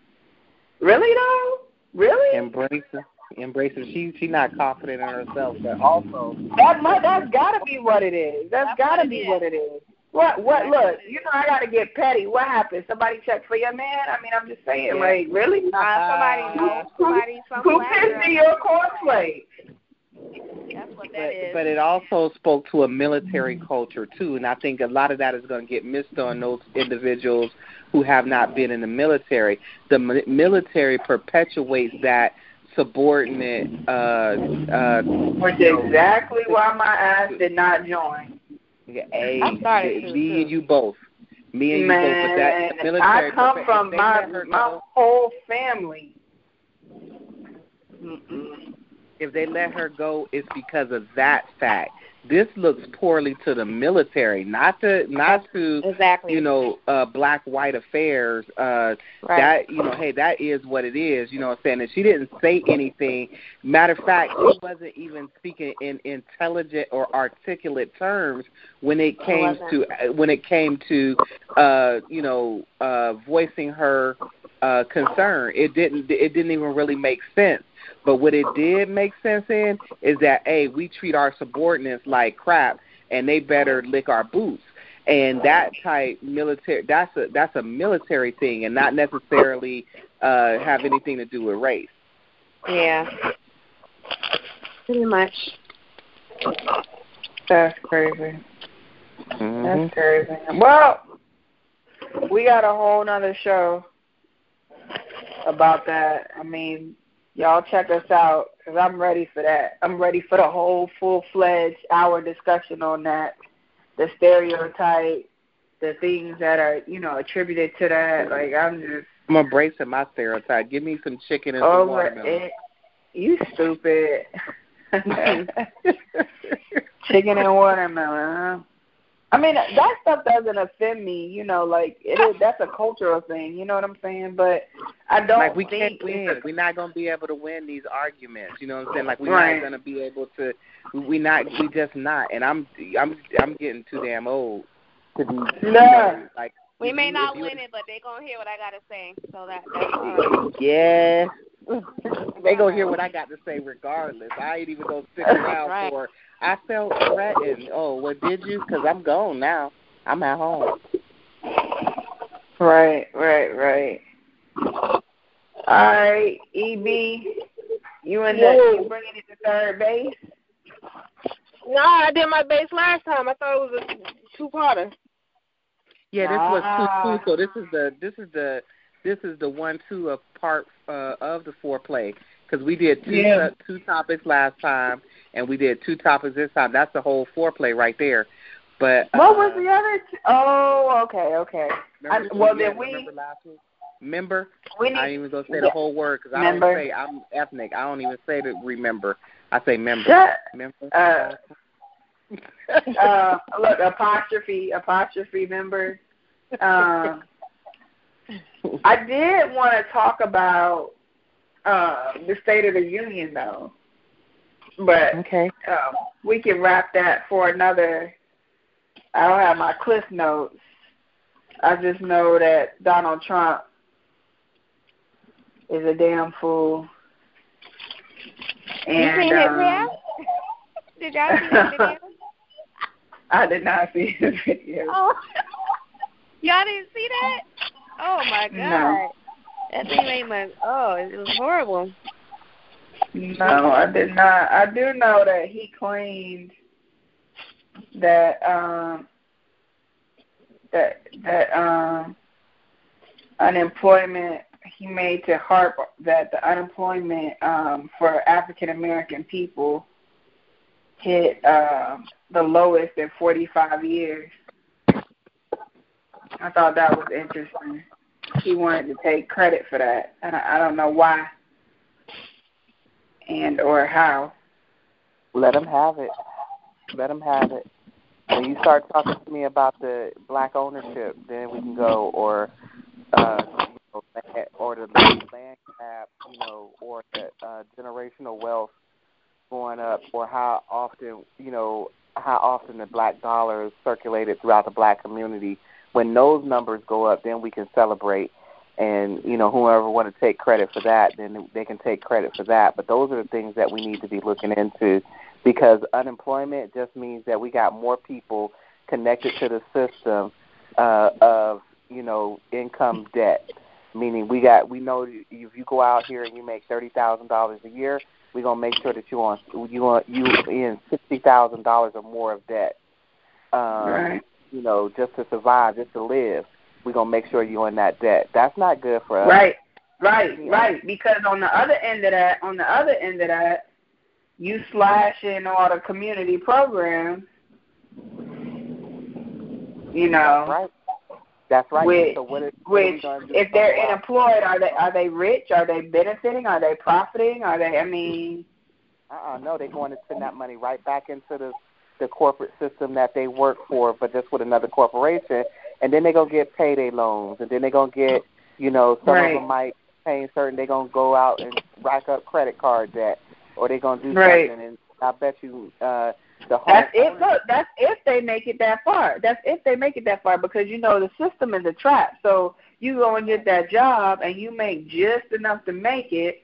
really though, really? Embrace her. Embrace her. She she not confident in herself, but also That mu- that's got to be what it is. That's, That's got to what it be what it is. What what? Look, you know I got to get petty. What happened? Somebody checked for your man? I mean, I'm just saying, Yeah. like, really? Uh, somebody knows somebody, some Who black pissed girl. in your cornflake? That's what that but, is. but it also spoke to a military culture too, and I think a lot of that is going to get missed on those individuals who have not been in the military. The mi- military perpetuates that subordinate. Uh, uh, Which is exactly why my ass did not join. A, I started to, me too. and you both. Me and you both. But that military I come perpe- from my my go- whole family. Mm-mm. if they let her go, it's because of that fact. This looks poorly to the military, not to not to exactly. you know uh black white affairs. Uh right. that you know, hey, that is what it is, you know what I'm saying? And she didn't say anything. Matter of fact, she wasn't even speaking in intelligent or articulate terms when it came to uh, when it came to uh you know uh voicing her uh concern. It didn't it didn't even really make sense. But what it did make sense in is that a we treat our subordinates like crap, and they better lick our boots. And that type military that's a that's a military thing, and not necessarily uh have anything to do with race. yeah. Pretty much. That's crazy. Mhm. That's crazy. Well, we got a whole nother show about that. I mean, y'all check us out. because I'm ready for that. I'm ready for the whole full fledged hour discussion on that, the stereotype, the things that are you know attributed to that. Like I'm just. I'm embracing my stereotype. Give me some chicken and over some watermelon. it. You stupid. chicken and watermelon. Huh? I mean, that stuff doesn't offend me. You know, like it is. That's a cultural thing. You know what I'm saying? But I don't like we think can't win. We're not gonna be able to win these arguments. You know what I'm saying? Like we're Right. not gonna be able to. We not. We just not. And I'm. I'm. I'm getting too damn old to be. you know, like We may not win it, but they gonna hear what I gotta say. So that that's. Yeah. they gonna hear what I got to say regardless. I ain't even gonna stick around Right. for. I felt threatened. Oh, well, did you? Because I'm gone now. I'm at home. Right, right, right. All right, EB, you and Whoa. that you bringing it to third base? No, I did my base last time. I thought it was a two parter. Yeah, this was Ah. two two. So this is the this is the this is the one two of part uh, of the foreplay because we did two Yeah. uh, two topics last time and we did two topics this time. That's the whole foreplay right there. But uh, What was the other? T- oh, okay, okay. I- well, then we- remember last week? Remember? We I ain't need. even gonna say Yeah. the whole word because I don't say I'm ethnic. I don't even say the remember. I say member. Shut. Member. Uh, uh, look, apostrophe, apostrophe member. Um, I did want to talk about uh, the State of the Union, though, but okay. um, we can wrap that for another. I don't have my cliff notes. I just know that Donald Trump is a damn fool. you And, his um, video? Did y'all see his video? I did not see his video. Oh, y'all didn't see that? Oh my god, No. that thing made my oh, it was horrible. No, I did not. I do know that he claimed that um that that um unemployment he made to harp that the unemployment um for African American people hit um the lowest in 45 years. I thought that was interesting. He wanted to take credit for that, and I, I don't know why and or how. Let them have it. Let them have it. When you start talking to me about the black ownership, then we can go, or uh, you know, or the land cap, you know, or the uh, generational wealth going up, or how often, you know, how often the black dollar is circulated throughout the black community. When those numbers go up, then we can celebrate and you know whoever want to take credit for that then they can take credit for that. But those are the things that we need to be looking into because unemployment just means that we got more people connected to the system uh of you know income debt. Meaning we got we know if you go out here and you make thirty thousand dollars a year we're gonna make sure that you on you want you in sixty thousand dollars or more of debt. Um Right. you know just to survive just to live we're gonna make sure you're in that debt. That's not good for us. Right. Right, Yeah. right. Because on the other end of that, on the other end of that, you slash in all the community programs. You know, That's right. That's right. Which- so what is, what which gonna if they're unemployed, are they are they rich? Are they benefiting? Are they profiting? Are they? I mean, Uh-uh, no, they're going to send that money right back into the the corporate system that they work for, but just with another corporation, and then they're gonna get payday loans, and then they're gonna get, you know, some Right. of them might pay certain. They're gonna go out and rack up credit card debt, or they're gonna do Right. something. And I bet you, uh, the whole That's if look, that's if they make it that far. That's if they make it that far because you know the system is a trap. So you go and get that job and you make just enough to make it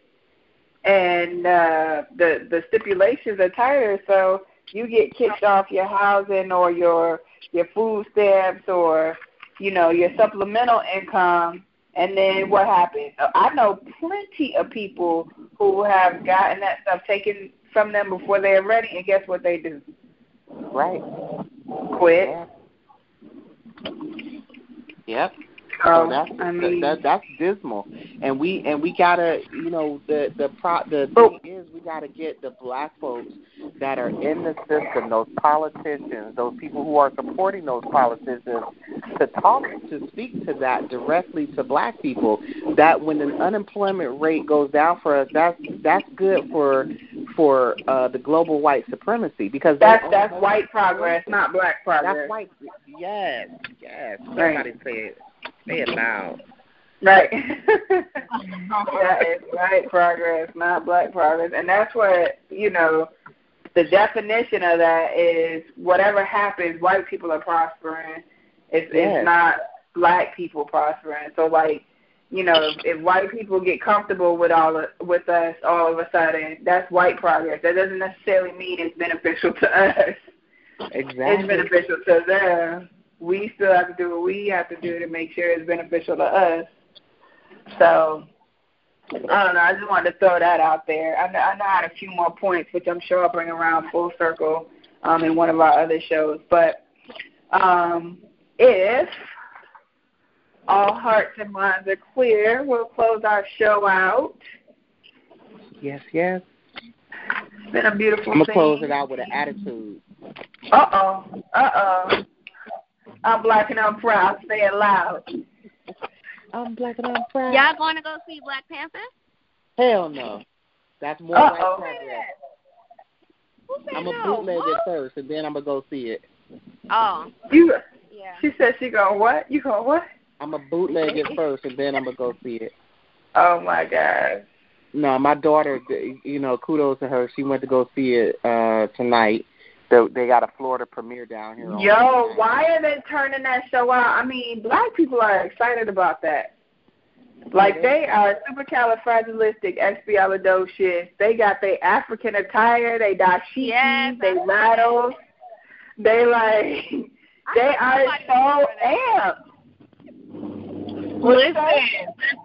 and uh the the stipulations are tighter so you get kicked off your housing or your your food stamps or you know your supplemental income and then what happens? Uh, I know plenty of people who have gotten that stuff taken from them before they're ready, and guess what they do? right. Quit. Yeah. Yep. So that's I mean, that, that's dismal, and we and we gotta, you know, the the pro the Oh. thing is we gotta get the black folks that are in the system, those politicians, those people who are supporting those politicians, to talk to speak to that directly to black people. That when an unemployment rate goes down for us, that's that's good for for uh the global white supremacy because that's that's white progress, not black progress. That's white. Yes, yes. Right. Somebody say it. Say it loud. Right. that is right progress, not black progress. And that's what, you know, the definition of that is whatever happens, white people are prospering. It's Yes. it's not black people prospering. So like, you know, if, if white people get comfortable with all of, with us all of a sudden, that's white progress. That doesn't necessarily mean it's beneficial to us. Exactly. It's beneficial to them. We still have to do what we have to do to make sure it's beneficial to us. So I don't know. I just wanted to throw that out there. I know, I know I had a few more points, which I'm sure I'll bring around full circle um, in one of our other shows. But um, if all hearts and minds are clear, we'll close our show out. Yes, yes. It's been a beautiful I'm gonna thing. close it out with an attitude. Uh oh. Uh oh. I'm black and I'm proud. Say it loud. I'm black and I'm proud. Y'all going to go see Black Panther? Hell no. That's more Uh white oh. progress. Who I'm a no? bootleg it What? first, and then I'm gonna go see it. Oh, You. yeah. She said she going what? You going what? I'm a bootleg it first, and then I'm gonna go see it. Oh my God. No, my daughter, you know, kudos to her. She went to go see it uh tonight. They, they got a Florida premiere down here. Yo, why are they turning that show out? I mean, black people are excited about that. Like they are supercalifragilisticexpialidocious. They got their African attire, they dashiki, Yes, they I- rattles. They like they are so amped. Listen,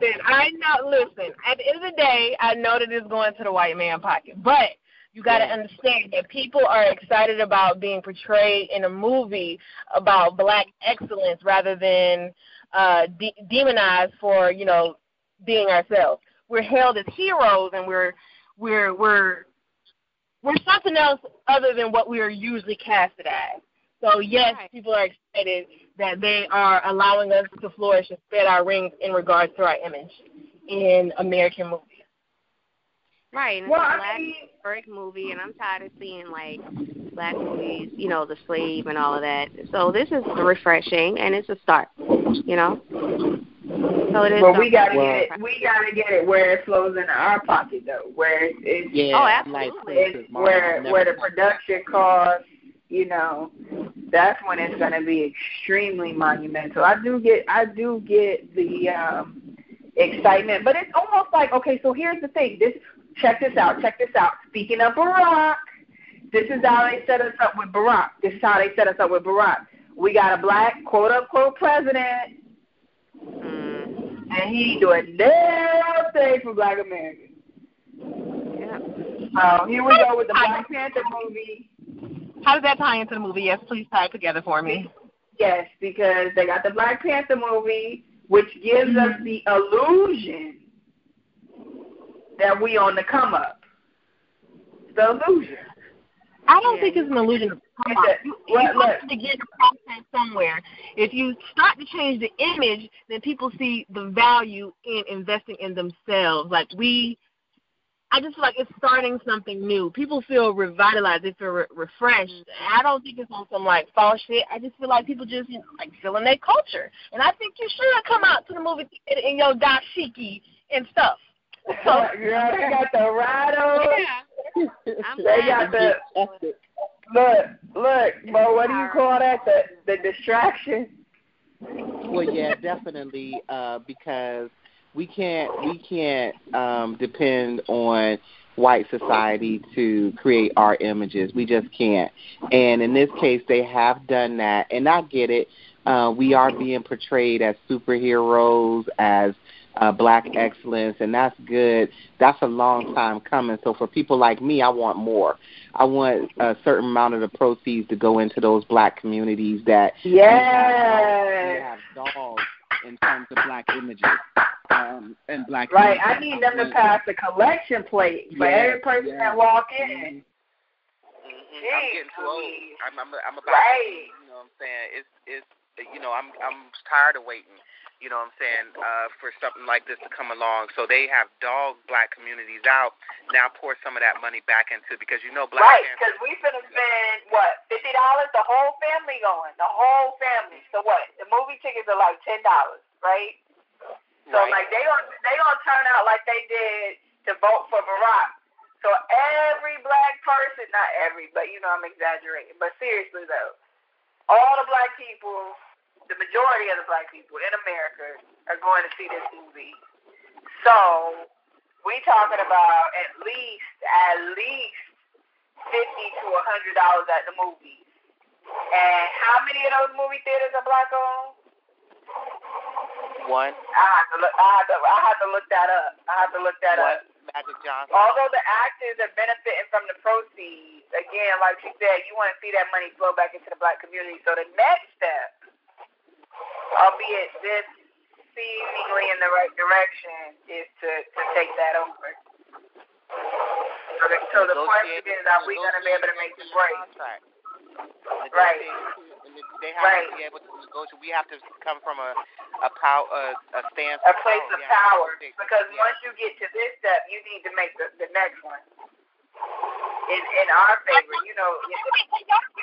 listen. I know. Listen. At the end of the day, I know that it's going to the white man pocket, but you got to understand that people are excited about being portrayed in a movie about black excellence rather than uh de- demonized for you know being ourselves. We're hailed as heroes, and we're we're we're we're something else other than what we are usually casted as. So yes, Right. people are excited that they are allowing us to flourish and spread our rings in regards to our image in American movies. Right, and Well, it's a black mean- historic movie, and I'm tired of seeing like black movies, you know, the slave and all of that. So this is refreshing, and it's a start, you know. So it is. But we gotta Well- get it. We gotta get it where it flows into our pocket, though. Where it's, it's Yeah, Oh, I'm like absolutely. It's where where the production costs, you know, that's when it's gonna be extremely monumental. I do get I do get the um excitement, but it's almost like okay, so here's the thing. This check this out, check this out. Speaking of Barack, this is how they set us up with Barack. This is how they set us up with Barack. We got a black quote unquote president and he doing damn thing for black Americans. yeah. So here we go with the Black Panther movie. How does that tie into the movie? Yes, please tie it together for me. Yes, because they got the Black Panther movie, which gives us mm-hmm. the illusion that we on the come up. The illusion. I don't Yeah, think it's an illusion. Come It's a- You, well, you look. have to get the process somewhere. If you start to change the image, then people see the value in investing in themselves. Like we, I just feel like it's starting something new. People feel revitalized. They feel re- refreshed. I don't think it's on some like false shit. I just feel like people just you know, like feeling their culture. And I think you should come out to the movie theater in your dashiki and stuff. So, girl, they got the rattle. I'm They got the look, look, but what do you call that? The the distraction. Well, yeah, definitely, uh, because we can't we can't um, depend on white society to create our images. We just can't. And in this case, they have done that, and I get it. Uh, we are being portrayed as superheroes, as uh, black excellence, and that's good. That's a long time coming. So for people like me, I want more. I want a certain amount of the proceeds to go into those black communities that we Yes. have dogs in terms of black images um, and black. Right. images. I need them to pass the collection plate for Yeah, every person yeah. that walk in. hmm I'm getting too old. I'm I'm, I'm about Right. to, you know what I'm saying? It's it's you know, I'm I'm tired of waiting. You know what I'm saying? Uh, for something like this to come along, so they have dogged black communities out. Now pour some of that money back into because you know Black Right, because we finna spend what fifty dollars. The whole family going. The whole family. So what? The movie tickets are like ten dollars, right? So Right. like they gonna they gonna turn out like they did to vote for Barack. So every black person, not every, but you know I'm exaggerating, but seriously though, all the black people, the majority of the black people in America are going to see this movie. So we talking about at least at least fifty to a hundred dollars at the movies. And how many of those movie theaters are black owned? One, I have to look. I have to. I have to look that up. I have to look that one, up. Magic Johnson. Although the actors are benefiting from the proceeds, again, like she said, you want to see that money flow back into the black community. So the next step, albeit this seemingly in the right direction, is to to take that over. So the, so the question is, are we going to be able to make the break? contract. Right. And They have Right. to be able to negotiate. We have to come from a a power a, a stance A place of We have to power, because Yeah. once you get to this step, you need to make the the next one in in our favor. You know. You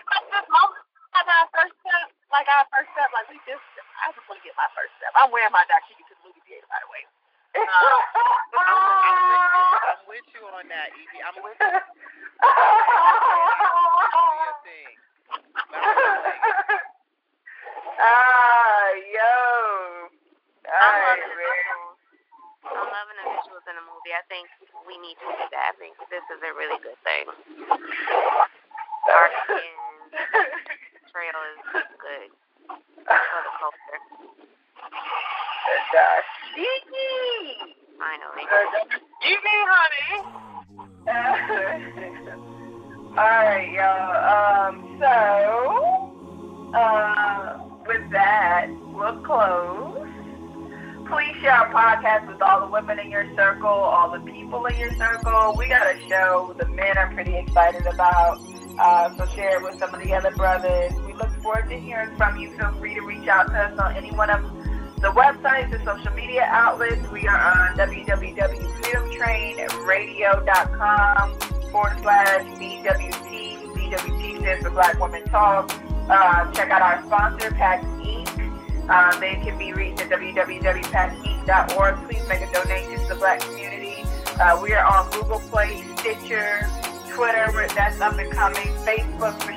got this moment like our first step, like our first step, like we just, I just want to get my first step. I'm wearing my dashiki to the movie theater, by the way. I'm, I'm, with you. I'm with you on that, Evie. I'm with you. Do your thing. But I'm Ah, yo. I'm All right, loving the visuals. I'm loving the visuals in the movie. I think we need to do that. I think this is a really good thing. Our podcast with all the women in your circle, all the people in your circle. We got a show the men are pretty excited about. Uh, so share it with some of the other brothers. We look forward to hearing from you. Feel free to reach out to us on any one of the websites, the social media outlets. We are on www.freedomtrainradio.com forward slash BWT. BWT stands for Black Women Talk. Uh, check out our sponsor, PAX Inc. Uh, they can be reached at Please make a donation to the black community. Uh, we are on Google Play, Stitcher, Twitter, that's up and coming, Facebook for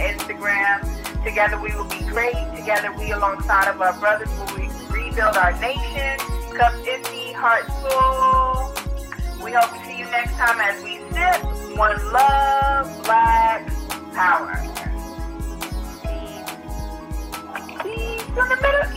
Instagram. Together we will be great. Together we, alongside of our brothers, will rebuild our nation. Cup empty, heart full. We hope to see you next time as we sip one love, black power. Peace in the Middle.